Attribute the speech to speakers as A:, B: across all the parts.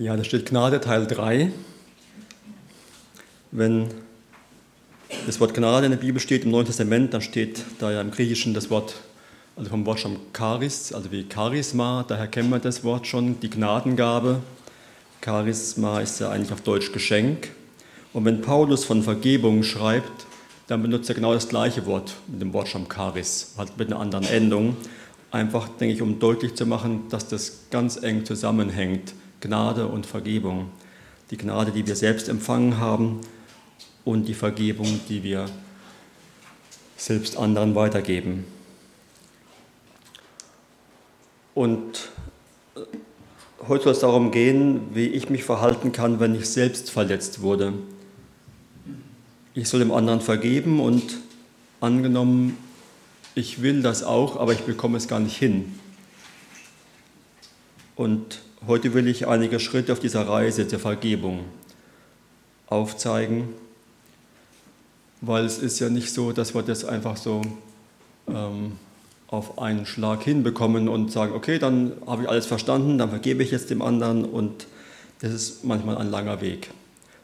A: Ja, da steht Gnade Teil 3. Wenn das Wort Gnade in der Bibel steht im Neuen Testament, dann steht da ja im Griechischen das Wort, also vom Wort schon Charis, also wie Charisma, daher kennen wir das Wort schon, die Gnadengabe. Charisma ist ja eigentlich auf Deutsch Geschenk. Und wenn Paulus von Vergebung schreibt, dann benutzt er genau das gleiche Wort mit dem Wort Charis, halt mit einer anderen Endung. Einfach, denke ich, um deutlich zu machen, dass das ganz eng zusammenhängt, Gnade und Vergebung. Die Gnade, die wir selbst empfangen haben und die Vergebung, die wir selbst anderen weitergeben. Und äh, heute soll es darum gehen, wie ich mich verhalten kann, wenn ich selbst verletzt wurde. Ich soll dem anderen vergeben und angenommen, ich will das auch, aber ich bekomme es gar nicht hin. Und heute will ich einige Schritte auf dieser Reise zur Vergebung aufzeigen weil es ist ja nicht so, dass wir das einfach so ähm, auf einen Schlag hinbekommen und sagen, okay, dann habe ich alles verstanden, dann vergebe ich jetzt dem anderen und das ist manchmal ein langer Weg.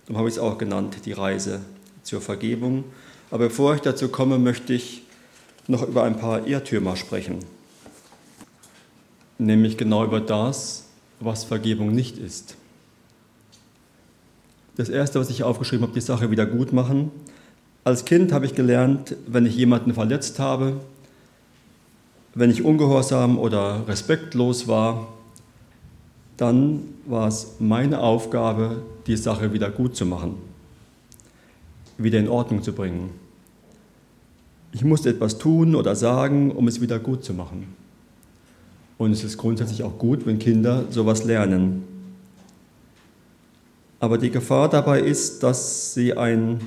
A: Darum habe ich es auch genannt, die Reise zur Vergebung. Aber bevor ich dazu komme, möchte ich noch über ein paar Irrtümer sprechen. Nämlich genau über das, was Vergebung nicht ist. Das Erste, was ich aufgeschrieben habe, die Sache wieder gut machen. Als Kind habe ich gelernt, wenn ich jemanden verletzt habe, wenn ich ungehorsam oder respektlos war, dann war es meine Aufgabe, die Sache wieder gut zu machen, wieder in Ordnung zu bringen. Ich musste etwas tun oder sagen, um es wieder gut zu machen. Und es ist grundsätzlich auch gut, wenn Kinder sowas lernen. Aber die Gefahr dabei ist, dass sie ein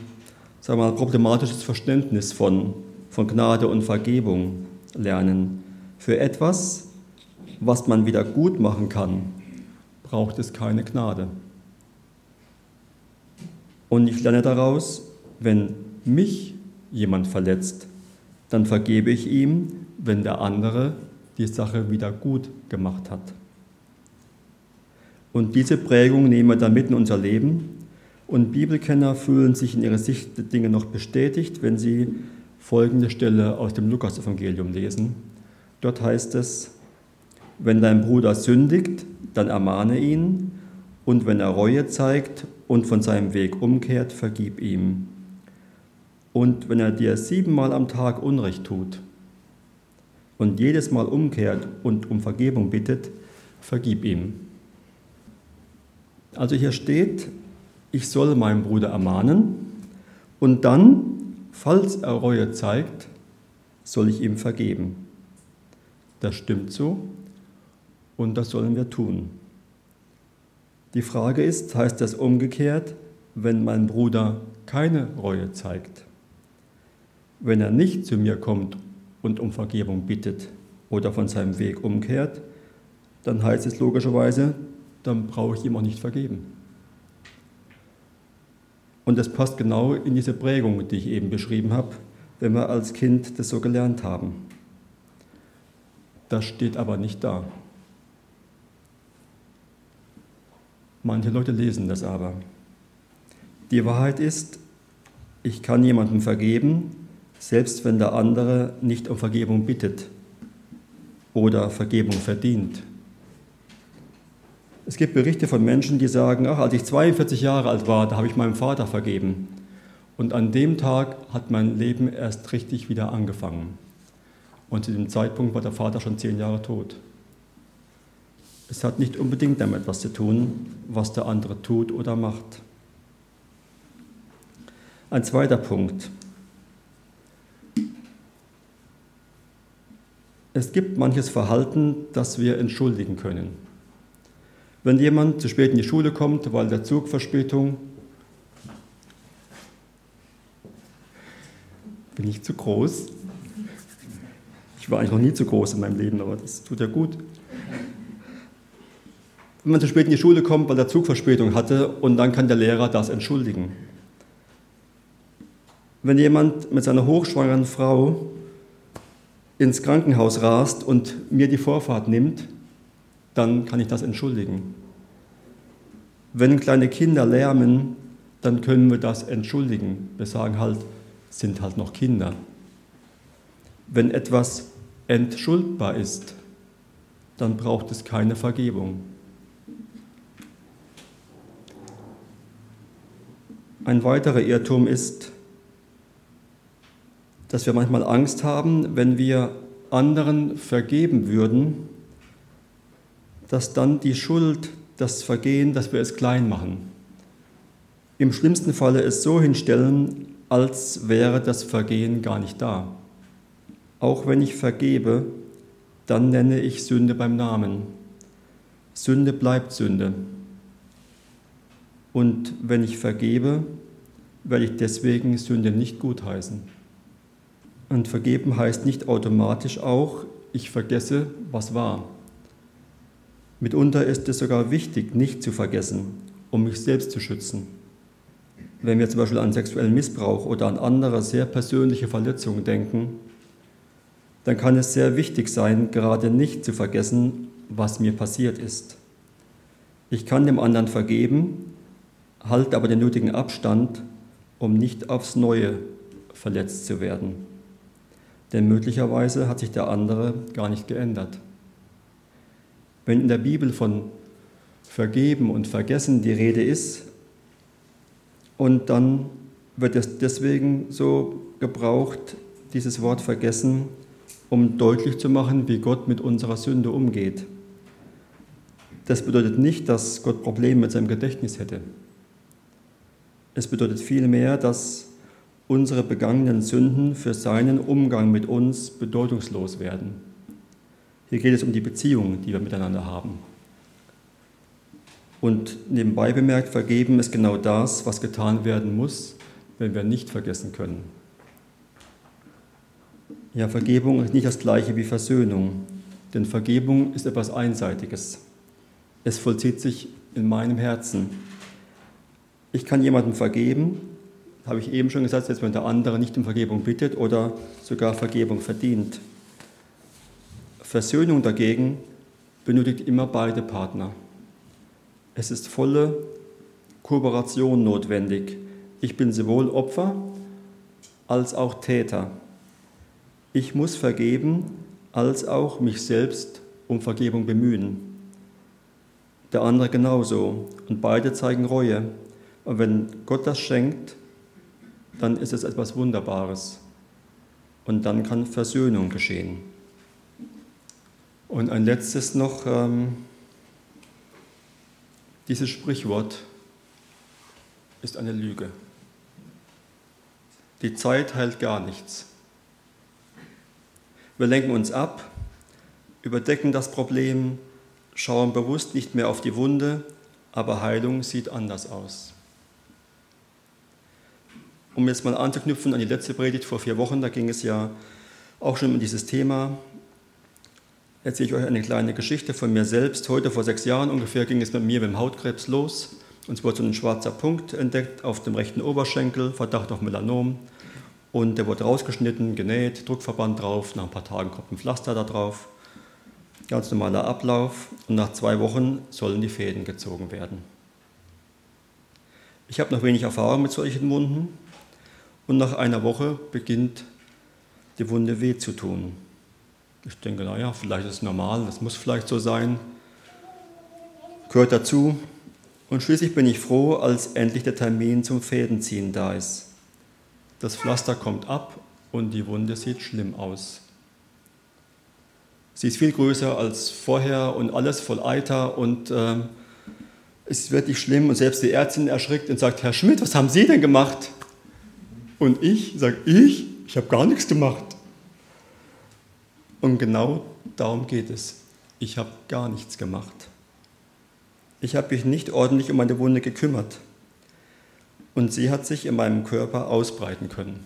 A: sagen wir mal, problematisches Verständnis von, von Gnade und Vergebung lernen. Für etwas, was man wieder gut machen kann, braucht es keine Gnade. Und ich lerne daraus, wenn mich jemand verletzt, dann vergebe ich ihm, wenn der andere die Sache wieder gut gemacht hat. Und diese Prägung nehmen wir dann mit in unser Leben und Bibelkenner fühlen sich in ihrer Sicht der Dinge noch bestätigt, wenn sie folgende Stelle aus dem Lukas-Evangelium lesen. Dort heißt es, wenn dein Bruder sündigt, dann ermahne ihn, und wenn er Reue zeigt und von seinem Weg umkehrt, vergib ihm. Und wenn er dir siebenmal am Tag Unrecht tut und jedes Mal umkehrt und um Vergebung bittet, vergib ihm. Also hier steht, ich soll meinen Bruder ermahnen und dann, falls er Reue zeigt, soll ich ihm vergeben. Das stimmt so und das sollen wir tun. Die Frage ist, heißt das umgekehrt, wenn mein Bruder keine Reue zeigt? Wenn er nicht zu mir kommt und um Vergebung bittet oder von seinem Weg umkehrt, dann heißt es logischerweise, dann brauche ich ihm auch nicht vergeben. Und das passt genau in diese Prägung, die ich eben beschrieben habe, wenn wir als Kind das so gelernt haben. Das steht aber nicht da. Manche Leute lesen das aber. Die Wahrheit ist, ich kann jemandem vergeben, selbst wenn der andere nicht um Vergebung bittet oder Vergebung verdient. Es gibt Berichte von Menschen, die sagen, ach, als ich 42 Jahre alt war, da habe ich meinem Vater vergeben. Und an dem Tag hat mein Leben erst richtig wieder angefangen. Und zu dem Zeitpunkt war der Vater schon zehn Jahre tot. Es hat nicht unbedingt damit etwas zu tun, was der andere tut oder macht. Ein zweiter Punkt. Es gibt manches Verhalten, das wir entschuldigen können. Wenn jemand zu spät in die Schule kommt, weil der Zug Verspätung, bin ich zu groß. Ich war eigentlich noch nie zu groß in meinem Leben, aber das tut ja gut. Wenn man zu spät in die Schule kommt, weil der Zug Verspätung hatte, und dann kann der Lehrer das entschuldigen. Wenn jemand mit seiner hochschwangeren Frau ins Krankenhaus rast und mir die Vorfahrt nimmt, dann kann ich das entschuldigen. Wenn kleine Kinder lärmen, dann können wir das entschuldigen. Wir sagen halt, sind halt noch Kinder. Wenn etwas entschuldbar ist, dann braucht es keine Vergebung. Ein weiterer Irrtum ist, dass wir manchmal Angst haben, wenn wir anderen vergeben würden, dass dann die Schuld, das Vergehen, dass wir es klein machen. Im schlimmsten Falle es so hinstellen, als wäre das Vergehen gar nicht da. Auch wenn ich vergebe, dann nenne ich Sünde beim Namen. Sünde bleibt Sünde. Und wenn ich vergebe, werde ich deswegen Sünde nicht gutheißen. Und vergeben heißt nicht automatisch auch, ich vergesse, was war. Mitunter ist es sogar wichtig, nicht zu vergessen, um mich selbst zu schützen. Wenn wir zum Beispiel an sexuellen Missbrauch oder an andere sehr persönliche Verletzungen denken, dann kann es sehr wichtig sein, gerade nicht zu vergessen, was mir passiert ist. Ich kann dem anderen vergeben, halte aber den nötigen Abstand, um nicht aufs Neue verletzt zu werden denn möglicherweise hat sich der andere gar nicht geändert. Wenn in der Bibel von Vergeben und Vergessen die Rede ist und dann wird es deswegen so gebraucht, dieses Wort Vergessen, um deutlich zu machen, wie Gott mit unserer Sünde umgeht. Das bedeutet nicht, dass Gott Probleme mit seinem Gedächtnis hätte. Es bedeutet vielmehr, dass unsere begangenen Sünden für seinen Umgang mit uns bedeutungslos werden. Hier geht es um die Beziehungen, die wir miteinander haben. Und nebenbei bemerkt, vergeben ist genau das, was getan werden muss, wenn wir nicht vergessen können. Ja, Vergebung ist nicht das gleiche wie Versöhnung, denn Vergebung ist etwas Einseitiges. Es vollzieht sich in meinem Herzen. Ich kann jemandem vergeben, habe ich eben schon gesagt, selbst wenn der andere nicht um Vergebung bittet oder sogar Vergebung verdient. Versöhnung dagegen benötigt immer beide Partner. Es ist volle Kooperation notwendig. Ich bin sowohl Opfer als auch Täter. Ich muss vergeben als auch mich selbst um Vergebung bemühen. Der andere genauso. Und beide zeigen Reue. Und wenn Gott das schenkt, dann ist es etwas Wunderbares. Und dann kann Versöhnung geschehen. Und ein letztes noch, ähm, dieses Sprichwort ist eine Lüge. Die Zeit heilt gar nichts. Wir lenken uns ab, überdecken das Problem, schauen bewusst nicht mehr auf die Wunde, aber Heilung sieht anders aus um jetzt mal anzuknüpfen an die letzte Predigt vor vier Wochen, da ging es ja auch schon um dieses Thema. Erzähle ich euch eine kleine Geschichte von mir selbst. Heute vor sechs Jahren ungefähr ging es bei mir mit dem Hautkrebs los. Uns wurde so ein schwarzer Punkt entdeckt auf dem rechten Oberschenkel, Verdacht auf Melanom. Und der wurde rausgeschnitten, genäht, Druckverband drauf. Nach ein paar Tagen kommt ein Pflaster da drauf. Ganz normaler Ablauf. Und nach zwei Wochen sollen die Fäden gezogen werden. Ich habe noch wenig Erfahrung mit solchen Wunden und nach einer Woche beginnt die Wunde weh zu tun. Ich denke, naja, vielleicht ist es normal, das muss vielleicht so sein, gehört dazu. Und schließlich bin ich froh, als endlich der Termin zum Fädenziehen da ist. Das Pflaster kommt ab und die Wunde sieht schlimm aus. Sie ist viel größer als vorher und alles voll Eiter und äh, es ist wirklich schlimm. Und selbst die Ärztin erschrickt und sagt, Herr Schmidt, was haben Sie denn gemacht? Und ich sage, ich? Ich habe gar nichts gemacht. Und genau darum geht es. Ich habe gar nichts gemacht. Ich habe mich nicht ordentlich um meine Wunde gekümmert. Und sie hat sich in meinem Körper ausbreiten können.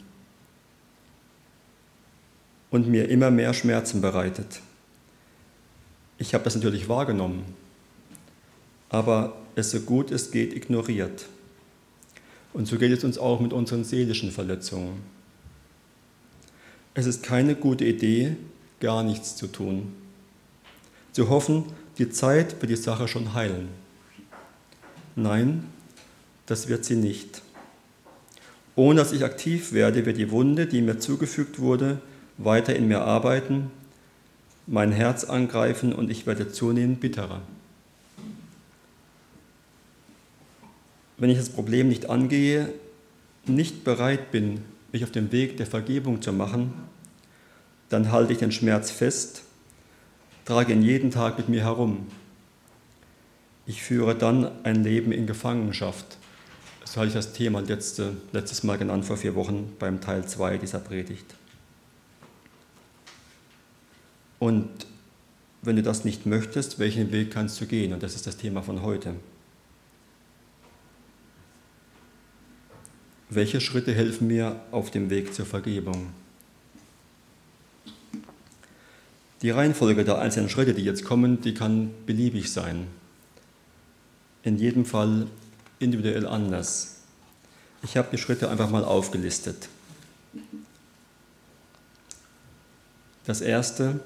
A: Und mir immer mehr Schmerzen bereitet. Ich habe das natürlich wahrgenommen, aber es so gut es geht ignoriert. Und so geht es uns auch mit unseren seelischen Verletzungen. Es ist keine gute Idee, gar nichts zu tun. Zu hoffen, die Zeit wird die Sache schon heilen. Nein, das wird sie nicht. Ohne dass ich aktiv werde, wird die Wunde, die mir zugefügt wurde, weiter in mir arbeiten, mein Herz angreifen und ich werde zunehmend bitterer. Wenn ich das Problem nicht angehe, nicht bereit bin, mich auf den Weg der Vergebung zu machen, dann halte ich den Schmerz fest, trage ihn jeden Tag mit mir herum. Ich führe dann ein Leben in Gefangenschaft so hatte ich das Thema letzte, letztes Mal genannt vor vier Wochen beim Teil 2 dieser Predigt. Und wenn du das nicht möchtest, welchen Weg kannst du gehen? Und das ist das Thema von heute. Welche Schritte helfen mir auf dem Weg zur Vergebung? Die Reihenfolge der einzelnen Schritte, die jetzt kommen, die kann beliebig sein. In jedem Fall individuell anders. Ich habe die Schritte einfach mal aufgelistet. Das erste,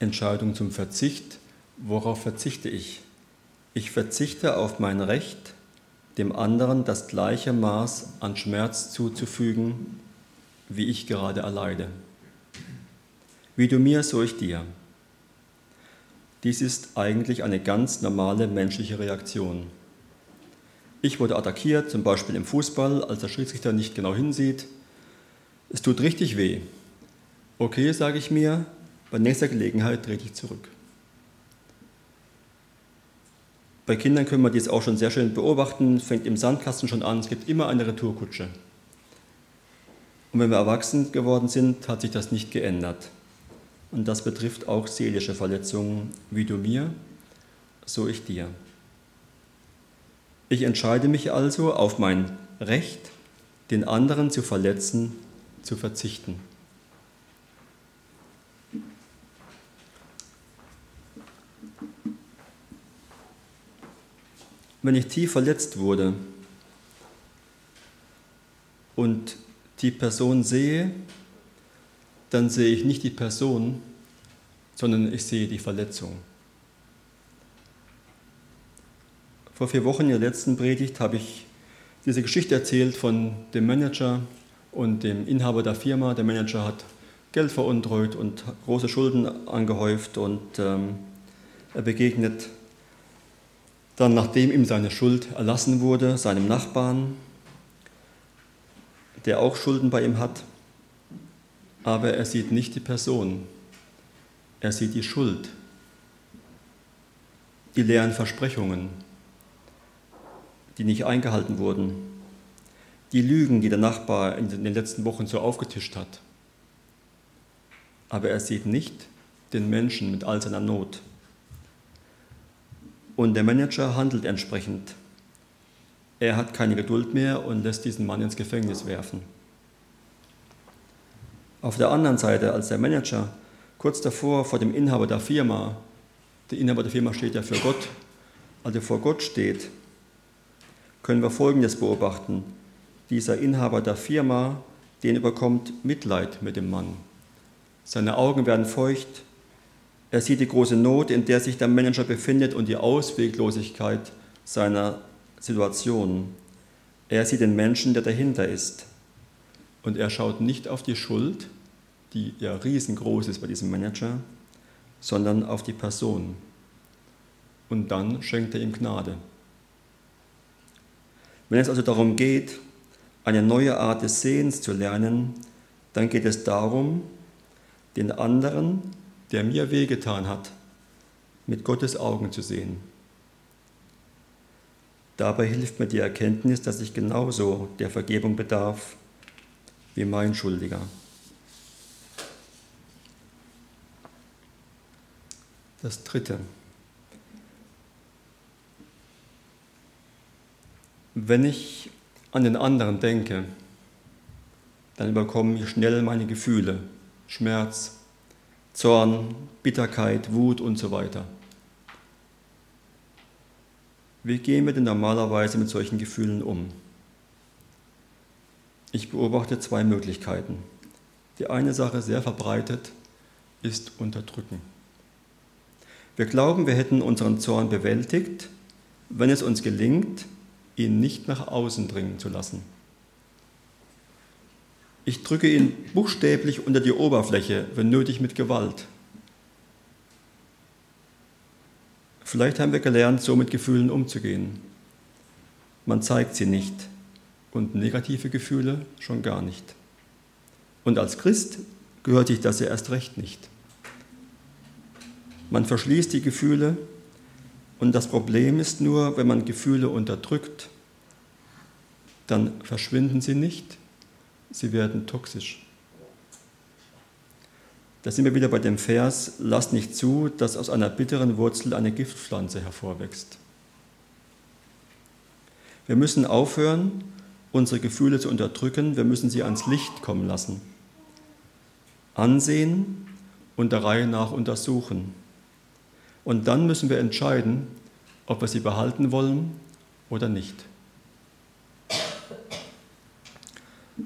A: Entscheidung zum Verzicht. Worauf verzichte ich? Ich verzichte auf mein Recht, dem anderen das gleiche Maß an Schmerz zuzufügen, wie ich gerade erleide. Wie du mir, so ich dir. Dies ist eigentlich eine ganz normale menschliche Reaktion. Ich wurde attackiert, zum Beispiel im Fußball, als der Schiedsrichter nicht genau hinsieht. Es tut richtig weh. Okay, sage ich mir, bei nächster Gelegenheit trete ich zurück. Bei Kindern können wir dies auch schon sehr schön beobachten, fängt im Sandkasten schon an, es gibt immer eine Retourkutsche. Und wenn wir erwachsen geworden sind, hat sich das nicht geändert. Und das betrifft auch seelische Verletzungen, wie du mir, so ich dir. Ich entscheide mich also auf mein Recht, den anderen zu verletzen, zu verzichten. Wenn ich tief verletzt wurde und die Person sehe, dann sehe ich nicht die Person, sondern ich sehe die Verletzung. Vor vier Wochen in der letzten Predigt habe ich diese Geschichte erzählt von dem Manager und dem Inhaber der Firma. Der Manager hat Geld veruntreut und große Schulden angehäuft und ähm, er begegnet dann, nachdem ihm seine Schuld erlassen wurde, seinem Nachbarn, der auch Schulden bei ihm hat aber er sieht nicht die Person, er sieht die Schuld, die leeren Versprechungen, die nicht eingehalten wurden, die Lügen, die der Nachbar in den letzten Wochen so aufgetischt hat. Aber er sieht nicht den Menschen mit all seiner Not. Und der Manager handelt entsprechend. Er hat keine Geduld mehr und lässt diesen Mann ins Gefängnis werfen. Auf der anderen Seite, als der Manager kurz davor vor dem Inhaber der Firma, der Inhaber der Firma steht ja für Gott, also vor Gott steht, können wir Folgendes beobachten. Dieser Inhaber der Firma, den überkommt Mitleid mit dem Mann. Seine Augen werden feucht. Er sieht die große Not, in der sich der Manager befindet und die Ausweglosigkeit seiner Situation. Er sieht den Menschen, der dahinter ist. Und er schaut nicht auf die Schuld, die ja riesengroß ist bei diesem Manager, sondern auf die Person. Und dann schenkt er ihm Gnade. Wenn es also darum geht, eine neue Art des Sehens zu lernen, dann geht es darum, den anderen, der mir wehgetan hat, mit Gottes Augen zu sehen. Dabei hilft mir die Erkenntnis, dass ich genauso der Vergebung bedarf wie mein Schuldiger. Das Dritte. Wenn ich an den anderen denke, dann überkommen mich schnell meine Gefühle, Schmerz, Zorn, Bitterkeit, Wut und so weiter. Wie gehen wir denn normalerweise mit solchen Gefühlen um? Ich beobachte zwei Möglichkeiten. die eine Sache sehr verbreitet, ist Unterdrücken. Wir glauben, wir hätten unseren Zorn bewältigt, wenn es uns gelingt, ihn nicht nach außen dringen zu lassen. Ich drücke ihn buchstäblich unter die Oberfläche, wenn nötig mit Gewalt. Vielleicht haben wir gelernt, so mit Gefühlen umzugehen. Man zeigt sie nicht und negative Gefühle schon gar nicht. Und als Christ gehört sich das ja erst recht nicht. Man verschließt die Gefühle und das Problem ist nur, wenn man Gefühle unterdrückt, dann verschwinden sie nicht, sie werden toxisch. Da sind wir wieder bei dem Vers, lasst nicht zu, dass aus einer bitteren Wurzel eine Giftpflanze hervorwächst. Wir müssen aufhören, unsere Gefühle zu unterdrücken, wir müssen sie ans Licht kommen lassen. Ansehen und der Reihe nach untersuchen. Und dann müssen wir entscheiden, ob wir sie behalten wollen oder nicht.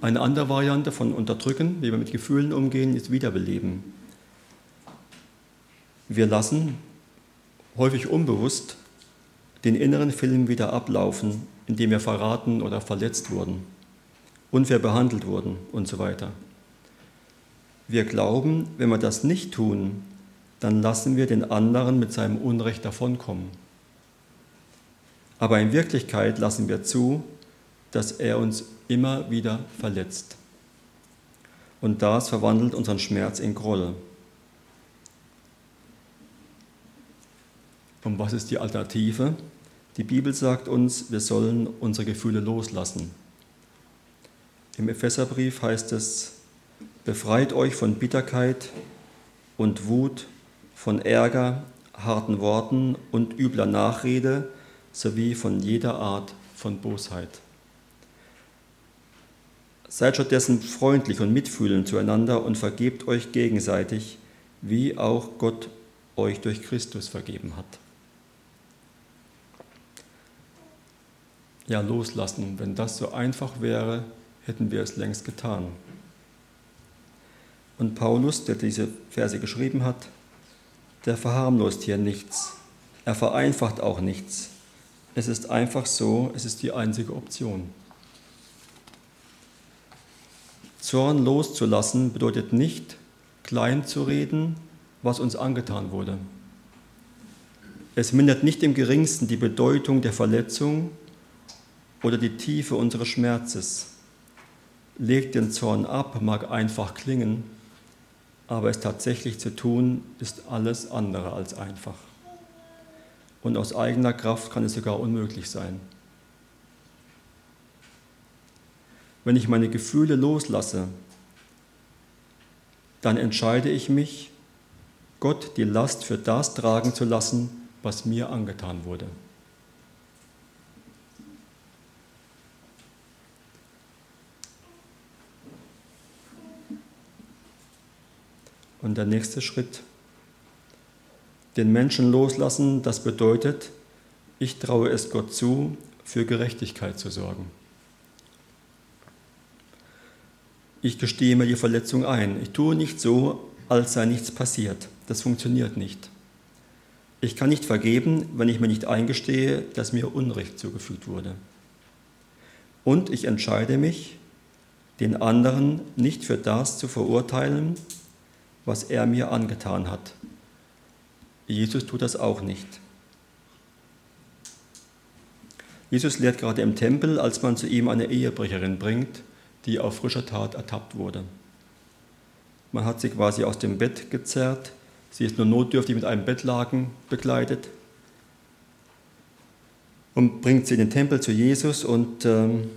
A: Eine andere Variante von Unterdrücken, wie wir mit Gefühlen umgehen, ist Wiederbeleben. Wir lassen, häufig unbewusst, den inneren Film wieder ablaufen, in dem wir verraten oder verletzt wurden, unfair behandelt wurden und so weiter. Wir glauben, wenn wir das nicht tun, dann lassen wir den anderen mit seinem Unrecht davonkommen. Aber in Wirklichkeit lassen wir zu, dass er uns immer wieder verletzt. Und das verwandelt unseren Schmerz in Groll. Und was ist die Alternative? Die Bibel sagt uns, wir sollen unsere Gefühle loslassen. Im Epheserbrief heißt es, befreit euch von Bitterkeit und Wut, von Ärger, harten Worten und übler Nachrede sowie von jeder Art von Bosheit. Seid stattdessen freundlich und mitfühlend zueinander und vergebt euch gegenseitig, wie auch Gott euch durch Christus vergeben hat. Ja, loslassen. Wenn das so einfach wäre, hätten wir es längst getan. Und Paulus, der diese Verse geschrieben hat, der verharmlost hier nichts. Er vereinfacht auch nichts. Es ist einfach so, es ist die einzige Option. Zorn loszulassen bedeutet nicht, klein zu reden, was uns angetan wurde. Es mindert nicht im geringsten die Bedeutung der Verletzung oder die Tiefe unseres Schmerzes. Legt den Zorn ab, mag einfach klingen, aber es tatsächlich zu tun, ist alles andere als einfach. Und aus eigener Kraft kann es sogar unmöglich sein. Wenn ich meine Gefühle loslasse, dann entscheide ich mich, Gott die Last für das tragen zu lassen, was mir angetan wurde. Und der nächste Schritt, den Menschen loslassen, das bedeutet, ich traue es Gott zu, für Gerechtigkeit zu sorgen. Ich gestehe mir die Verletzung ein. Ich tue nicht so, als sei nichts passiert. Das funktioniert nicht. Ich kann nicht vergeben, wenn ich mir nicht eingestehe, dass mir Unrecht zugefügt wurde. Und ich entscheide mich, den anderen nicht für das zu verurteilen, was er mir angetan hat. Jesus tut das auch nicht. Jesus lehrt gerade im Tempel, als man zu ihm eine Ehebrecherin bringt, die auf frischer Tat ertappt wurde. Man hat sie quasi aus dem Bett gezerrt. Sie ist nur notdürftig mit einem Bettlaken bekleidet und bringt sie in den Tempel zu Jesus und ähm,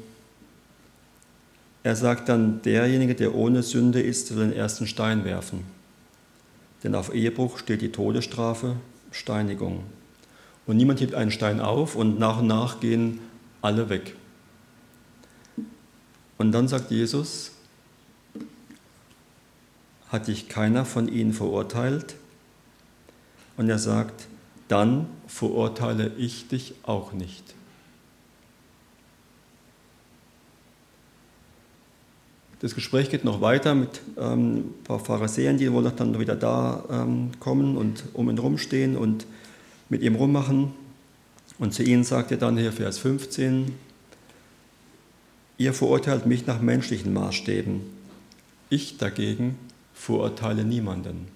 A: er sagt dann, derjenige, der ohne Sünde ist, soll den ersten Stein werfen. Denn auf Ehebruch steht die Todesstrafe, Steinigung. Und niemand hebt einen Stein auf und nach und nach gehen alle weg. Und dann sagt Jesus, hat dich keiner von ihnen verurteilt? Und er sagt, dann verurteile ich dich auch nicht. Das Gespräch geht noch weiter mit ähm, ein paar Pharisäern, die wohl noch dann wieder da ähm, kommen und um ihn rumstehen und mit ihm rummachen. Und zu ihnen sagt er dann hier Vers 15, ihr verurteilt mich nach menschlichen Maßstäben. Ich dagegen verurteile niemanden.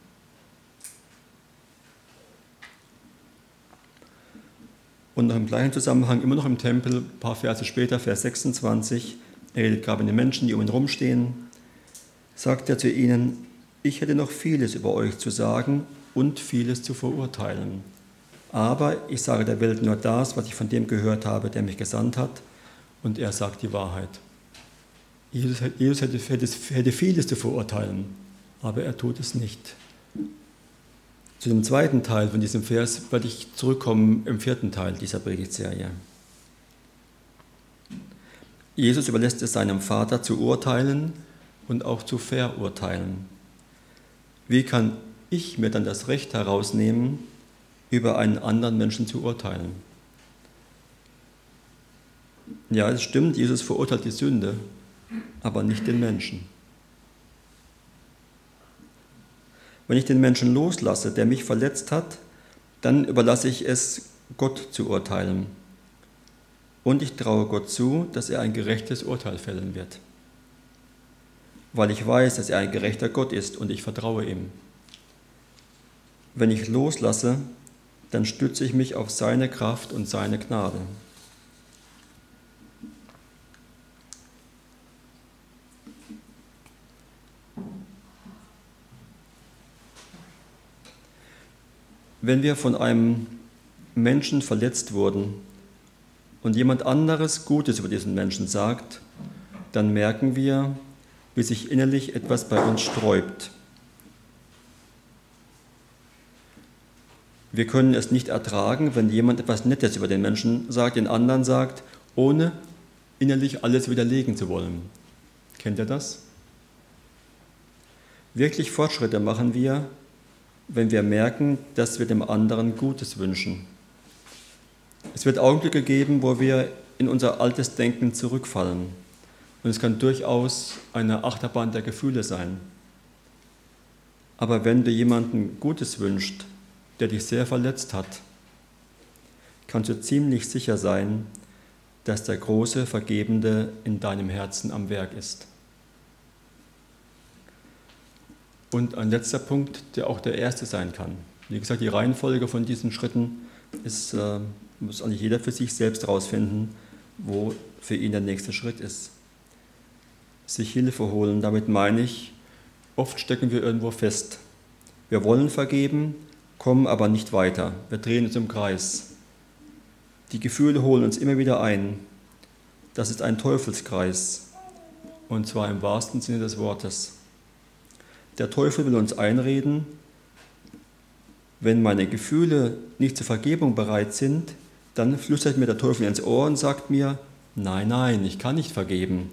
A: Und noch im gleichen Zusammenhang, immer noch im Tempel, ein paar Verse später, Vers 26, er redet gerade mit den Menschen, die um ihn rumstehen, sagt er zu ihnen, ich hätte noch vieles über euch zu sagen und vieles zu verurteilen. Aber ich sage der Welt nur das, was ich von dem gehört habe, der mich gesandt hat, und er sagt die Wahrheit. Jesus, Jesus hätte, hätte, hätte vieles zu verurteilen, aber er tut es nicht. Zu dem zweiten Teil von diesem Vers werde ich zurückkommen im vierten Teil dieser Predigtserie. Jesus überlässt es seinem Vater zu urteilen und auch zu verurteilen. Wie kann ich mir dann das Recht herausnehmen, über einen anderen Menschen zu urteilen? Ja, es stimmt, Jesus verurteilt die Sünde, aber nicht den Menschen. Wenn ich den Menschen loslasse, der mich verletzt hat, dann überlasse ich es Gott zu urteilen. Und ich traue Gott zu, dass er ein gerechtes Urteil fällen wird. Weil ich weiß, dass er ein gerechter Gott ist und ich vertraue ihm. Wenn ich loslasse, dann stütze ich mich auf seine Kraft und seine Gnade. Wenn wir von einem Menschen verletzt wurden und jemand anderes Gutes über diesen Menschen sagt, dann merken wir, wie sich innerlich etwas bei uns sträubt. Wir können es nicht ertragen, wenn jemand etwas Nettes über den Menschen sagt, den anderen sagt, ohne innerlich alles widerlegen zu wollen. Kennt ihr das? Wirklich Fortschritte machen wir, wenn wir merken, dass wir dem anderen Gutes wünschen. Es wird Augenblicke geben, wo wir in unser altes Denken zurückfallen. Und es kann durchaus eine Achterbahn der Gefühle sein. Aber wenn du jemanden Gutes wünschst, der dich sehr verletzt hat, kannst du ziemlich sicher sein, dass der große Vergebende in deinem Herzen am Werk ist. Und ein letzter Punkt, der auch der erste sein kann. Wie gesagt, die Reihenfolge von diesen Schritten ist, äh, muss eigentlich jeder für sich selbst herausfinden, wo für ihn der nächste Schritt ist. Sich Hilfe holen, damit meine ich, oft stecken wir irgendwo fest. Wir wollen vergeben, kommen aber nicht weiter. Wir drehen uns im Kreis. Die Gefühle holen uns immer wieder ein. Das ist ein Teufelskreis. Und zwar im wahrsten Sinne des Wortes. Der Teufel will uns einreden, wenn meine Gefühle nicht zur Vergebung bereit sind, dann flüstert mir der Teufel ins Ohr und sagt mir, nein, nein, ich kann nicht vergeben.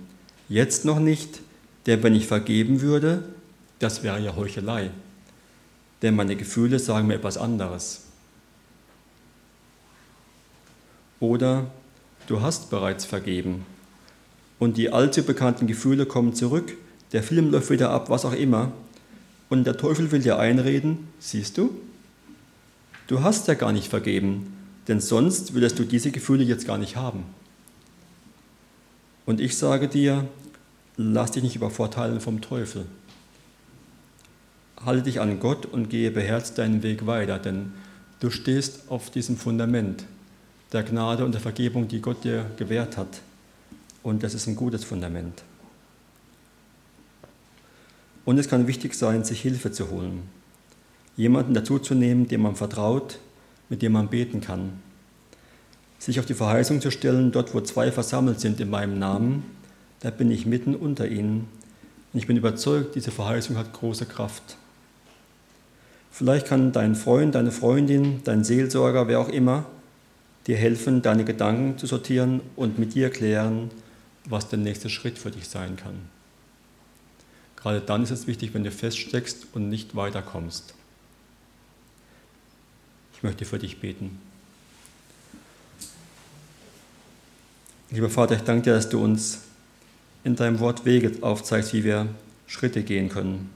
A: Jetzt noch nicht, denn wenn ich vergeben würde, das wäre ja Heuchelei. Denn meine Gefühle sagen mir etwas anderes. Oder du hast bereits vergeben und die alte bekannten Gefühle kommen zurück, der Film läuft wieder ab, was auch immer, und der Teufel will dir einreden, siehst du, du hast ja gar nicht vergeben, denn sonst würdest du diese Gefühle jetzt gar nicht haben. Und ich sage dir, lass dich nicht übervorteilen vom Teufel. Halte dich an Gott und gehe beherzt deinen Weg weiter, denn du stehst auf diesem Fundament der Gnade und der Vergebung, die Gott dir gewährt hat. Und das ist ein gutes Fundament. Und es kann wichtig sein, sich Hilfe zu holen. Jemanden dazuzunehmen, dem man vertraut, mit dem man beten kann. Sich auf die Verheißung zu stellen, dort wo zwei versammelt sind in meinem Namen, da bin ich mitten unter ihnen. Und ich bin überzeugt, diese Verheißung hat große Kraft. Vielleicht kann dein Freund, deine Freundin, dein Seelsorger, wer auch immer, dir helfen, deine Gedanken zu sortieren und mit dir klären, was der nächste Schritt für dich sein kann. Gerade dann ist es wichtig, wenn du feststeckst und nicht weiterkommst. Ich möchte für dich beten. Lieber Vater, ich danke dir, dass du uns in deinem Wort Wege aufzeigst, wie wir Schritte gehen können.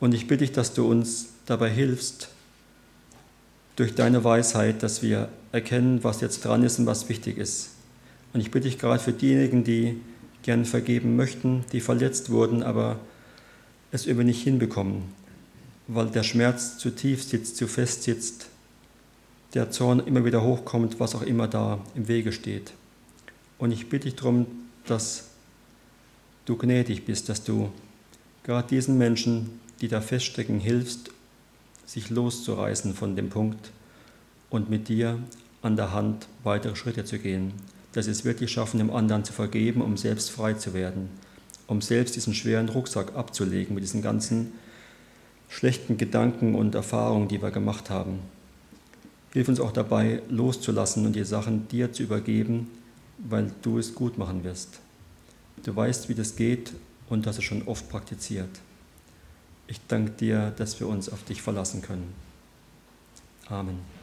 A: Und ich bitte dich, dass du uns dabei hilfst, durch deine Weisheit, dass wir erkennen, was jetzt dran ist und was wichtig ist. Und ich bitte dich gerade für diejenigen, die gerne vergeben möchten, die verletzt wurden, aber es irgendwie nicht hinbekommen, weil der Schmerz zu tief sitzt, zu fest sitzt, der Zorn immer wieder hochkommt, was auch immer da im Wege steht. Und ich bitte dich darum, dass du gnädig bist, dass du gerade diesen Menschen, die da feststecken, hilfst, sich loszureißen von dem Punkt und mit dir an der Hand weitere Schritte zu gehen. Dass sie es wirklich schaffen, dem anderen zu vergeben, um selbst frei zu werden, um selbst diesen schweren Rucksack abzulegen mit diesen ganzen schlechten Gedanken und Erfahrungen, die wir gemacht haben. Hilf uns auch dabei, loszulassen und die Sachen dir zu übergeben, weil du es gut machen wirst. Du weißt, wie das geht und hast es schon oft praktiziert. Ich danke dir, dass wir uns auf dich verlassen können. Amen.